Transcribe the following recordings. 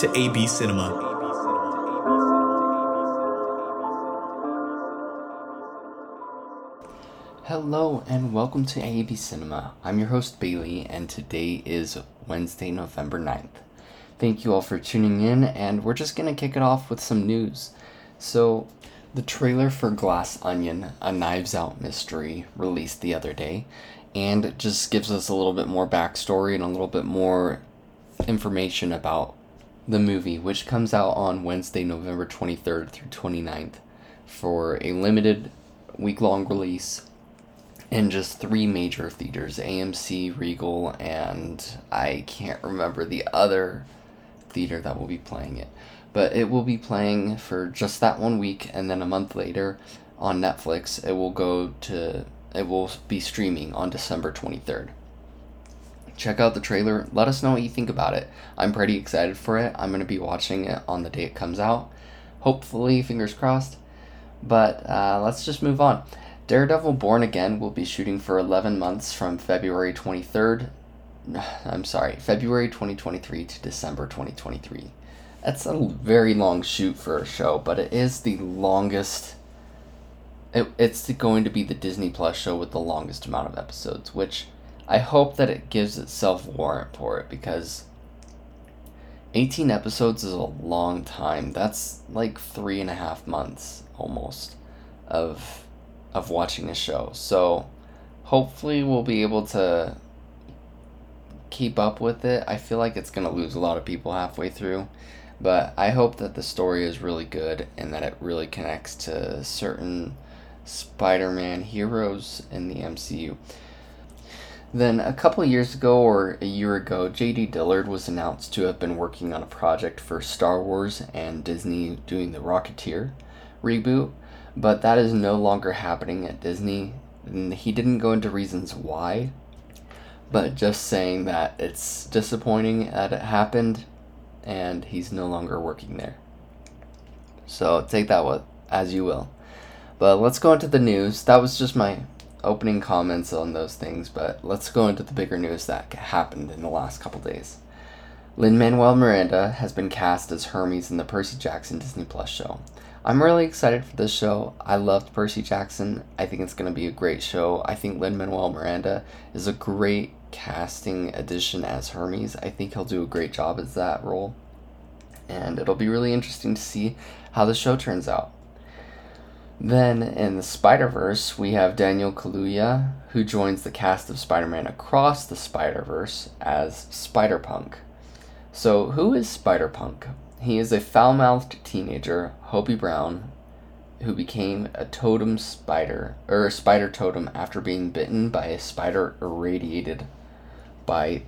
to AB Cinema. Hello and welcome to AB Cinema. I'm your host Bailey, and today is Wednesday, November 9th. Thank you all for tuning in, and we're just gonna kick it off with some news. So, the trailer for Glass Onion, a Knives Out mystery, released the other day, and just gives us a little bit more backstory and a little bit more information about the movie, which comes out on Wednesday, November 23rd through 29th for a limited week long release in just three major theaters AMC, Regal, and I can't remember the other theater that will be playing it. But it will be playing for just that one week, and then a month later on Netflix, it will go to, it will be streaming on December 23rd. Check out the trailer. Let us know what you think about it. I'm pretty excited for it. I'm going to be watching it on the day it comes out. Hopefully, fingers crossed. But uh, let's just move on. Daredevil Born Again will be shooting for 11 months from February 23rd. I'm sorry, February 2023 to December 2023. That's a very long shoot for a show, but it is the longest. It, it's going to be the Disney Plus show with the longest amount of episodes, which I hope that it gives itself warrant for it because 18 episodes is a long time. That's like three and a half months almost of of watching a show. So hopefully we'll be able to keep up with it. I feel like it's to lose a lot of people halfway through, but I hope that the story is really good and that it really connects to certain Spider-Man heroes in the MCU. Then, a couple years ago or a year ago, J.D. Dillard was announced to have been working on a project for Star Wars and Disney doing the Rocketeer reboot but that is no longer happening at Disney. And he didn't go into reasons why, but just saying that it's disappointing that it happened and he's no longer working there. So take that with, as you will. But let's go into the news. That was just my opening comments on those things, but let's go into the bigger news that happened in the last couple days. Lin Manuel Miranda has been cast as Hermes in the Percy Jackson Disney Plus show. I'm really excited for this show. I loved Percy Jackson. I think it's going to be a great show. I think Lin Manuel Miranda is a great casting addition as Hermes. I think he'll do a great job as that role. And it'll be really interesting to see how the show turns out. Then in the Spider Verse, we have Daniel Kaluuya, who joins the cast of Spider Man Across the Spider Verse as Spider Punk. So, who is Spider Punk? He is a foul mouthed teenager, Hobie Brown, who became a totem spider, or a spider totem after being bitten by a spider irradiated by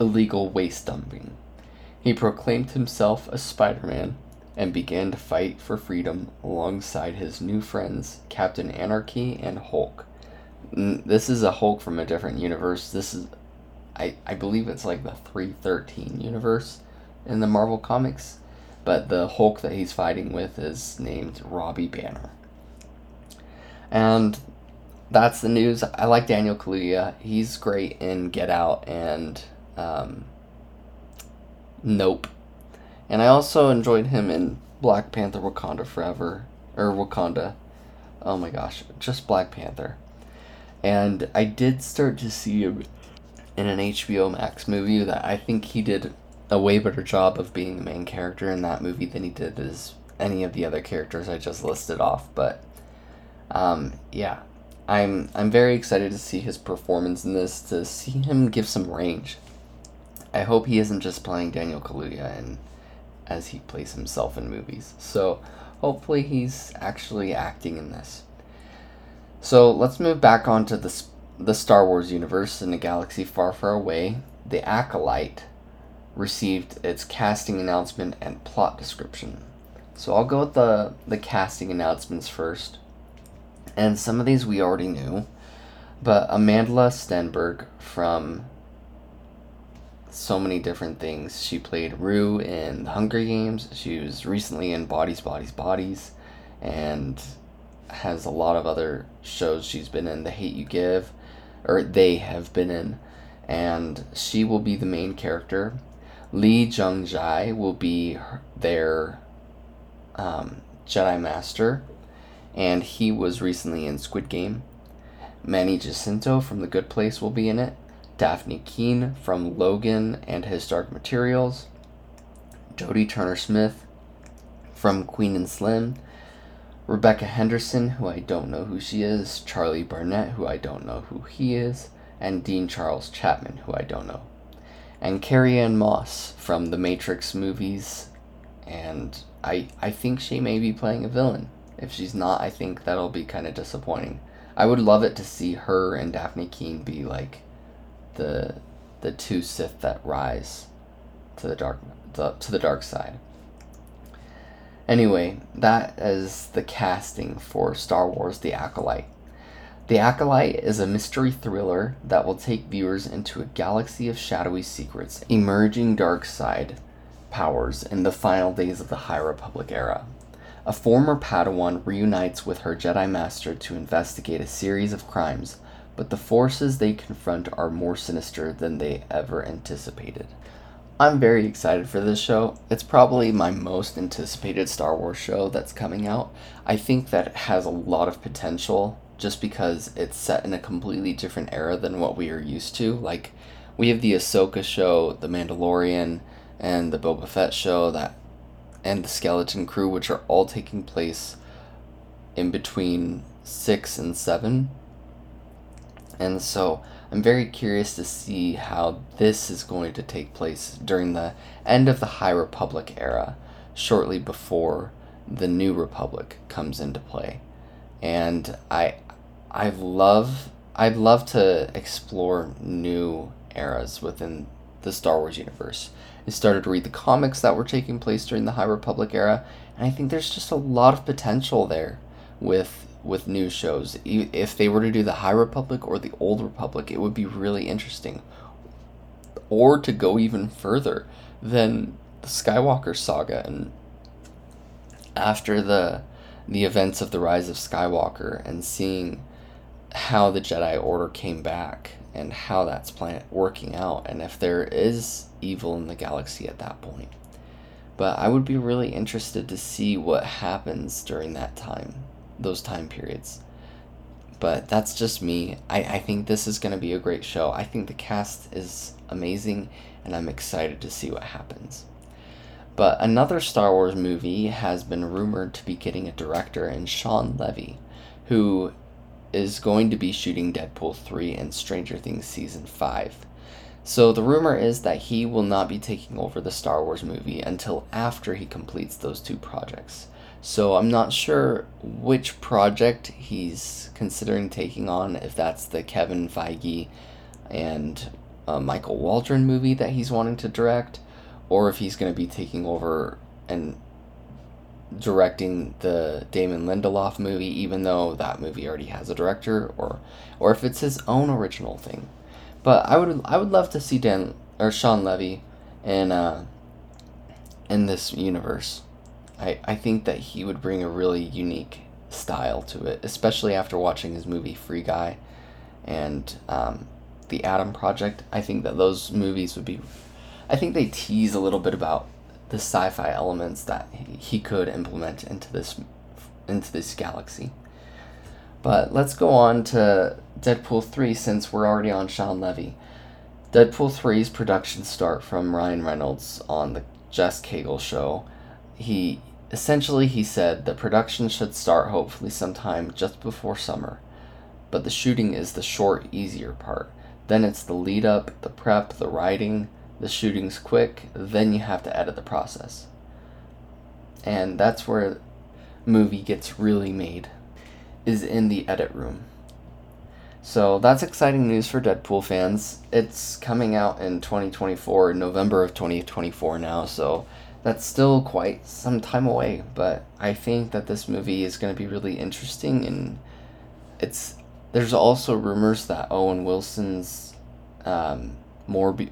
illegal waste dumping. He proclaimed himself a Spider Man and began to fight for freedom alongside his new friends, Captain Anarchy and Hulk. This is a Hulk from a different universe. This is, I, I believe it's like the 313 universe in the Marvel Comics, but the Hulk that he's fighting with is named Robbie Banner. And that's the news. I like Daniel Kaluuya. He's great in Get Out and um, Nope. And I also enjoyed him in Black Panther Wakanda Forever. Or Wakanda. Oh my gosh. Just Black Panther. And I did start to see him in an HBO Max movie that I think he did a way better job of being the main character in that movie than he did as any of the other characters I just listed off. But um, yeah, I'm I'm very excited to see his performance in this. To see him give some range. I hope he isn't just playing Daniel Kaluuya and as he plays himself in movies. So hopefully he's actually acting in this. So let's move back onto the the Star Wars universe in a galaxy far, far away. The Acolyte received its casting announcement and plot description. So I'll go with the the casting announcements first. And some of these we already knew, but Amanda Stenberg from so many different things. She played Rue in The Hunger Games. She was recently in Bodies, Bodies, Bodies, and has a lot of other shows she's been in. The Hate You Give, or they have been in, and she will be the main character. Lee Jung Jae will be their um, Jedi Master, and he was recently in Squid Game. Manny Jacinto from The Good Place will be in it. Dafne Keen from Logan and His Dark Materials. Jodie Turner Smith from Queen and Slim. Rebecca Henderson, who I don't know who she is. Charlie Barnett, who I don't know who he is. And Dean Charles Chapman, who I don't know. And Carrie Ann Moss from the Matrix movies. And I, I think she may be playing a villain. If she's not, I think that'll be kind of disappointing. I would love it to see her and Dafne Keen be like the the two Sith that rise to the dark the, to the dark side. Anyway, that is the casting for Star Wars The Acolyte. The Acolyte is a mystery thriller that will take viewers into a galaxy of shadowy secrets, emerging dark side powers in the final days of the High Republic era. A former Padawan reunites with her Jedi Master to investigate a series of crimes, but the forces they confront are more sinister than they ever anticipated. I'm very excited for this show. It's probably my most anticipated Star Wars show that's coming out. I think that it has a lot of potential just because it's set in a completely different era than what we are used to. Like, we have the Ahsoka show, The Mandalorian, and the Boba Fett show that and the Skeleton Crew, which are all taking place in between six and seven. And so I'm very curious to see how this is going to take place during the end of the High Republic era, shortly before the New Republic comes into play. And I I love I'd love to explore new eras within the Star Wars universe. I started to read the comics that were taking place during the High Republic era, and I think there's just a lot of potential there with with new shows. If they were to do the High Republic or the Old Republic, it would be really interesting. Or to go even further than the Skywalker saga and after the the events of the rise of Skywalker and seeing how the Jedi Order came back and how that's plan- working out and if there is evil in the galaxy at that point. But I would be really interested to see what happens during that time, those time periods. But that's just me. I, I think this is going to be a great show. I think the cast is amazing, and I'm excited to see what happens. But another Star Wars movie has been rumored to be getting a director in Shawn Levy, who is going to be shooting Deadpool 3 and Stranger Things Season 5. So the rumor is that he will not be taking over the Star Wars movie until after he completes those two projects. So I'm not sure which project he's considering taking on, if that's the Kevin Feige and uh, Michael Waldron movie that he's wanting to direct, or if he's going to be taking over and directing the Damon Lindelof movie, even though that movie already has a director, or or if it's his own original thing. But I would I would love to see Dan or Shawn Levy in uh, in this universe. I, I think that he would bring a really unique style to it, especially after watching his movie Free Guy and um, The Adam Project. I think that those movies would be. I think they tease a little bit about the sci-fi elements that he could implement into this into this galaxy. But let's go on to Deadpool 3 since we're already on Shawn Levy. Deadpool 3's production start from Ryan Reynolds on the Jess Cagle show. He essentially he said the production should start hopefully sometime just before summer. But the shooting is the short, easier part. Then it's the lead up, the prep, the writing, the shooting's quick, then you have to edit the process. And that's where movie gets really made is in the edit room. So that's exciting news for Deadpool fans. It's coming out in 2024, November of 2024 now, so that's still quite some time away. But I think that this movie is going to be really interesting, and it's there's also rumors that Owen Wilson's um, Morbi-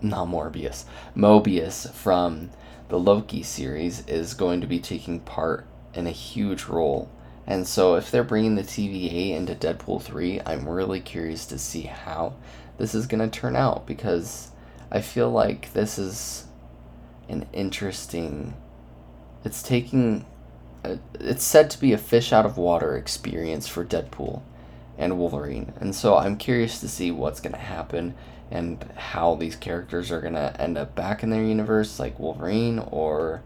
not Morbius, Mobius from the Loki series is going to be taking part in a huge role. And so if they're bringing the TVA into Deadpool 3, I'm really curious to see how this is going to turn out because I feel like this is an interesting it's taking a, it's said to be a fish out of water experience for Deadpool and Wolverine. And so I'm curious to see what's going to happen and how these characters are going to end up back in their universe like Wolverine or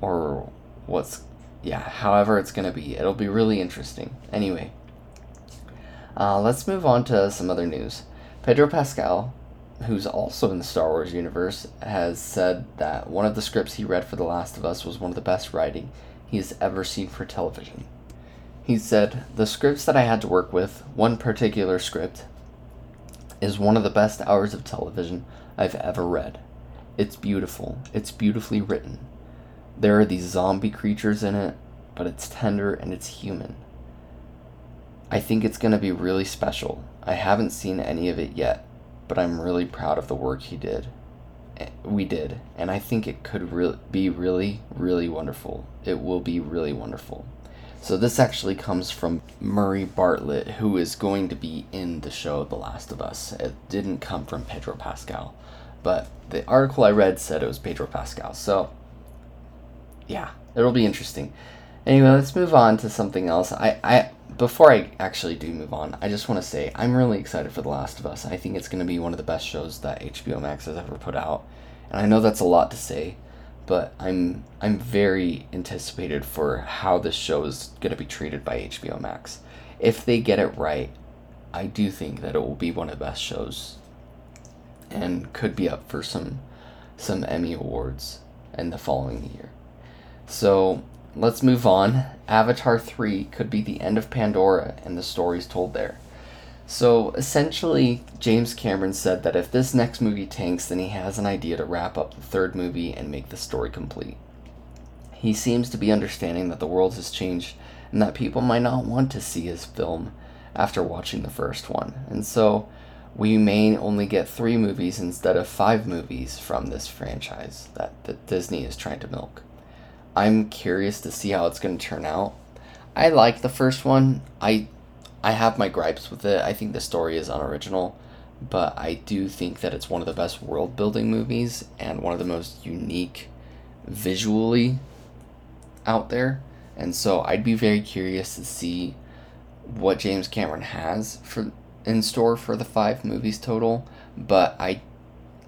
or what's yeah, however it's going to be. It'll be really interesting. Anyway, uh, let's move on to some other news. Pedro Pascal, who's also in the Star Wars universe, has said that one of the scripts he read for The Last of Us was one of the best writing he has ever seen for television. He said, The scripts that I had to work with, one particular script, is one of the best hours of television I've ever read. It's beautiful, it's beautifully written. There are these zombie creatures in it, but it's tender and it's human. I think it's going to be really special. I haven't seen any of it yet, but I'm really proud of the work he did. Eh, we did, and I think it could re- be really, really wonderful. It will be really wonderful. So this actually comes from Murray Bartlett, who is going to be in the show The Last of Us. It didn't come from Pedro Pascal, but the article I read said it was Pedro Pascal. So yeah, it'll be interesting. Anyway, let's move on to something else. I, I before I actually do move on, I just want to say I'm really excited for The Last of Us. I think it's going to be one of the best shows that HBO Max has ever put out. And I know that's a lot to say, but I'm I'm very anticipated for how this show is going to be treated by HBO Max. If they get it right, I do think that it will be one of the best shows and could be up for some some Emmy awards in the following year. So let's move on. Avatar 3 could be the end of Pandora and the stories told there. So essentially, James Cameron said that if this next movie tanks, then he has an idea to wrap up the third movie and make the story complete. He seems to be understanding that the world has changed and that people might not want to see his film after watching the first one. And so we may only get three movies instead of five movies from this franchise that, that Disney is trying to milk. I'm curious to see how it's going to turn out. I like the first one. I I have my gripes with it. I think the story is unoriginal, but I do think that it's one of the best world building movies and one of the most unique visually out there. And so I'd be very curious to see what James Cameron has for in store for the five movies total, but I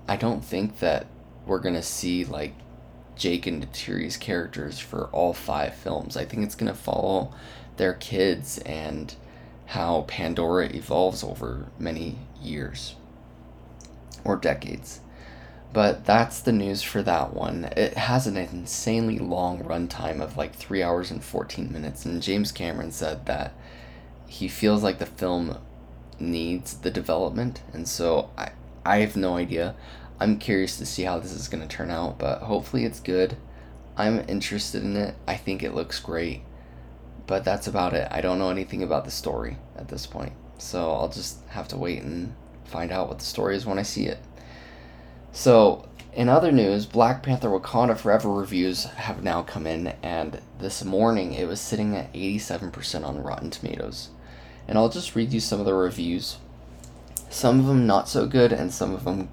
I don't think that we're going to see like Jake and Neytiri's characters for all five films. I think it's going to follow their kids and how Pandora evolves over many years or decades. But that's the news for that one. It has an insanely long runtime of like 3 hours and 14 minutes, and James Cameron said that he feels like the film needs the development, and so I, I have no idea. I'm curious to see how this is going to turn out, but hopefully it's good. I'm interested in it. I think it looks great. But that's about it. I don't know anything about the story at this point. So I'll just have to wait and find out what the story is when I see it. So, in other news, Black Panther Wakanda Forever reviews have now come in, and this morning it was sitting at 87% on Rotten Tomatoes. And I'll just read you some of the reviews. Some of them not so good, and some of them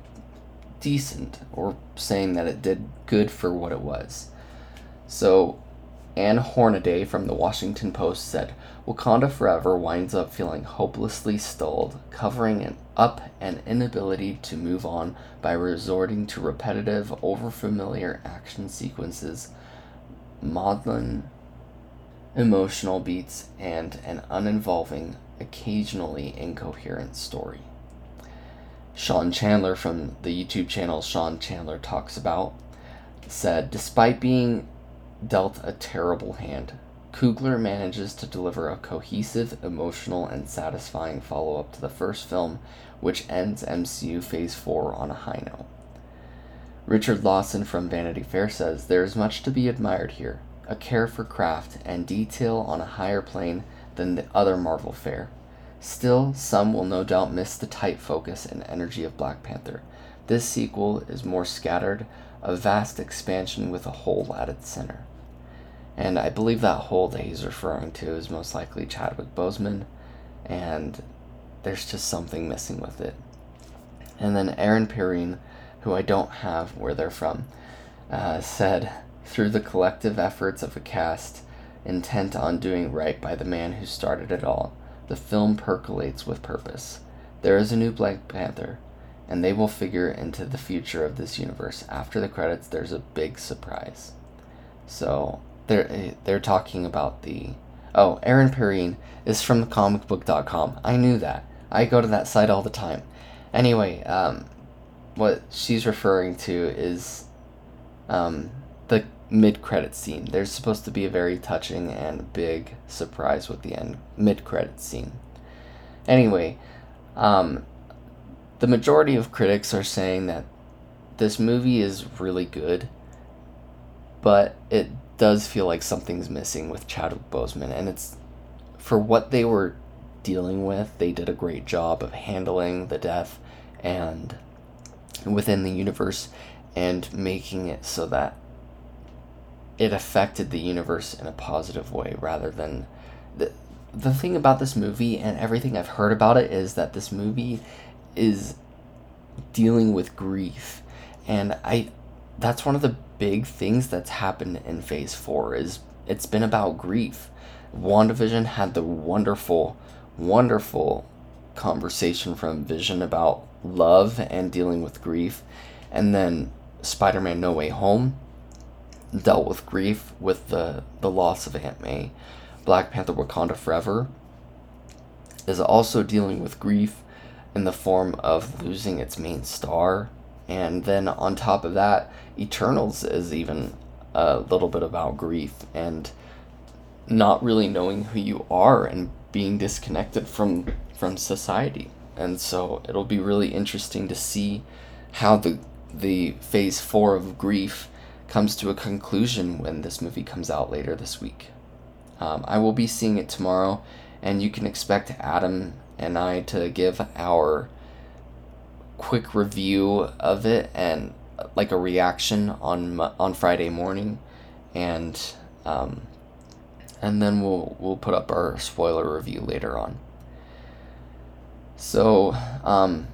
decent or saying that it did good for what it was. So, Ann Hornaday from the Washington Post said Wakanda Forever winds up feeling hopelessly stalled, covering an up an inability to move on by resorting to repetitive, overfamiliar action sequences, maudlin emotional beats, and an uninvolving, occasionally incoherent story. Sean Chandler from the YouTube channel Sean Chandler Talks About said, despite being dealt a terrible hand, Coogler manages to deliver a cohesive, emotional, and satisfying follow up to the first film, which ends MCU Phase 4 on a high note. Richard Lawson from Vanity Fair says there is much to be admired here a care for craft and detail on a higher plane than the other Marvel fare. Still, some will no doubt miss the tight focus and energy of Black Panther. This sequel is more scattered, a vast expansion with a hole at its center. And I believe that hole that he's referring to is most likely Chadwick Boseman, and there's just something missing with it. And then Aaron Perine, who I don't have where they're from, uh, said, through the collective efforts of a cast intent on doing right by the man who started it all, the film percolates with purpose. There is a new Black Panther, and they will figure into the future of this universe. After the credits, there's a big surprise. So they're they're talking about the oh Aaron Perine is from comicbook.com. I knew that. I go to that site all the time. Anyway, um, what she's referring to is um, mid credit scene. There's supposed to be a very touching and big surprise with the end mid credit scene. Anyway, um, the majority of critics are saying that this movie is really good, but it does feel like something's missing with Chadwick Boseman, and it's for what they were dealing with. They did a great job of handling the death and within the universe and making it so that it affected the universe in a positive way rather than the the thing about this movie and everything I've heard about it is that this movie is dealing with grief and I that's one of the big things that's happened in phase 4 is it's been about grief. WandaVision had the wonderful wonderful conversation from Vision about love and dealing with grief and then Spider-Man No Way Home dealt with grief with the, the loss of Aunt May. Black Panther Wakanda Forever is also dealing with grief in the form of losing its main star. And then on top of that, Eternals is even a little bit about grief and not really knowing who you are and being disconnected from from society. And so it'll be really interesting to see how the the phase 4 of grief comes to a conclusion when this movie comes out later this week. Um, I will be seeing it tomorrow, and you can expect Adam and I to give our quick review of it and like a reaction on on Friday morning, and um, and then we'll we'll put up our spoiler review later on. So um,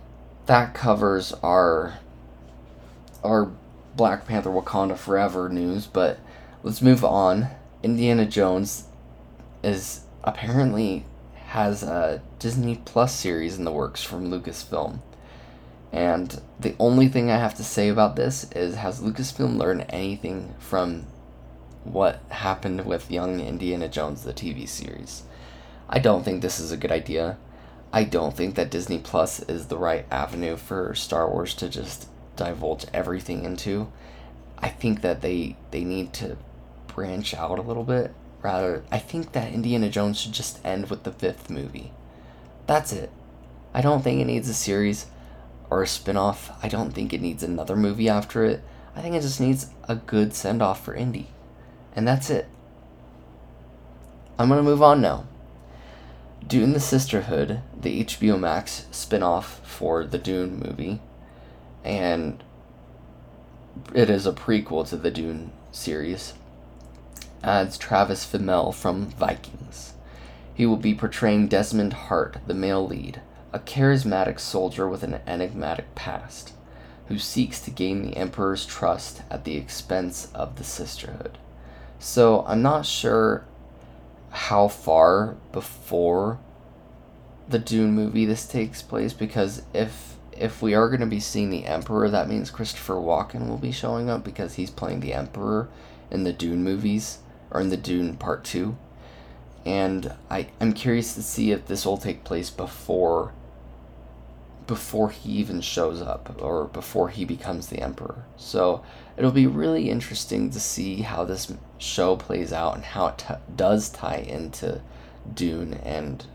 that covers our our Black Panther Wakanda Forever news, but let's move on. Indiana Jones is apparently has a Disney Plus series in the works from Lucasfilm. And the only thing I have to say about this is has Lucasfilm learned anything from what happened with Young Indiana Jones, the TV series? I don't think this is a good idea. I don't think that Disney Plus is the right avenue for Star Wars to just divulge everything into. I think that they they need to branch out a little bit. Rather, I think that Indiana Jones should just end with the fifth movie. That's it. I don't think it needs a series or a spin-off. I don't think it needs another movie after it. I think it just needs a good send-off for Indy. And that's it. I'm going to move on now. Dune the Sisterhood, the HBO Max spin-off for the Dune movie, and it is a prequel to the Dune series. Uh, Adds Travis Fimmel from Vikings. He will be portraying Desmond Hart, the male lead, a charismatic soldier with an enigmatic past, who seeks to gain the Emperor's trust at the expense of the Sisterhood. So I'm not sure how far before the Dune movie this takes place because if if we are going to be seeing the Emperor, that means Christopher Walken will be showing up because he's playing the Emperor in the Dune movies or in the Dune Part 2. And I, I'm curious to see if this will take place before before he even shows up or before he becomes the emperor. So it'll be really interesting to see how this show plays out and how it t- does tie into Dune and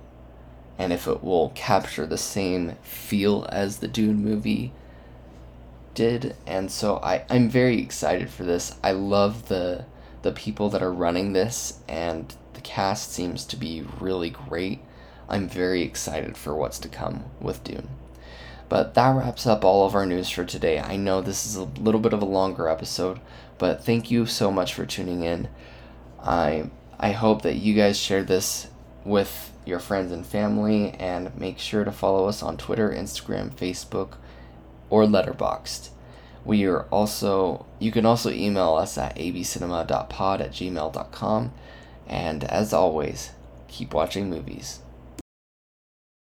and if it will capture the same feel as the Dune movie did. And so I, I'm very excited for this. I love the the people that are running this and the cast seems to be really great. I'm very excited for what's to come with Dune. But that wraps up all of our news for today. I know this is a little bit of a longer episode, but thank you so much for tuning in. I I hope that you guys share this with your friends and family and make sure to follow us on Twitter, Instagram, Facebook, or Letterboxd. We are also you can also email us at abcinema.pod at gmail.com and as always, keep watching movies.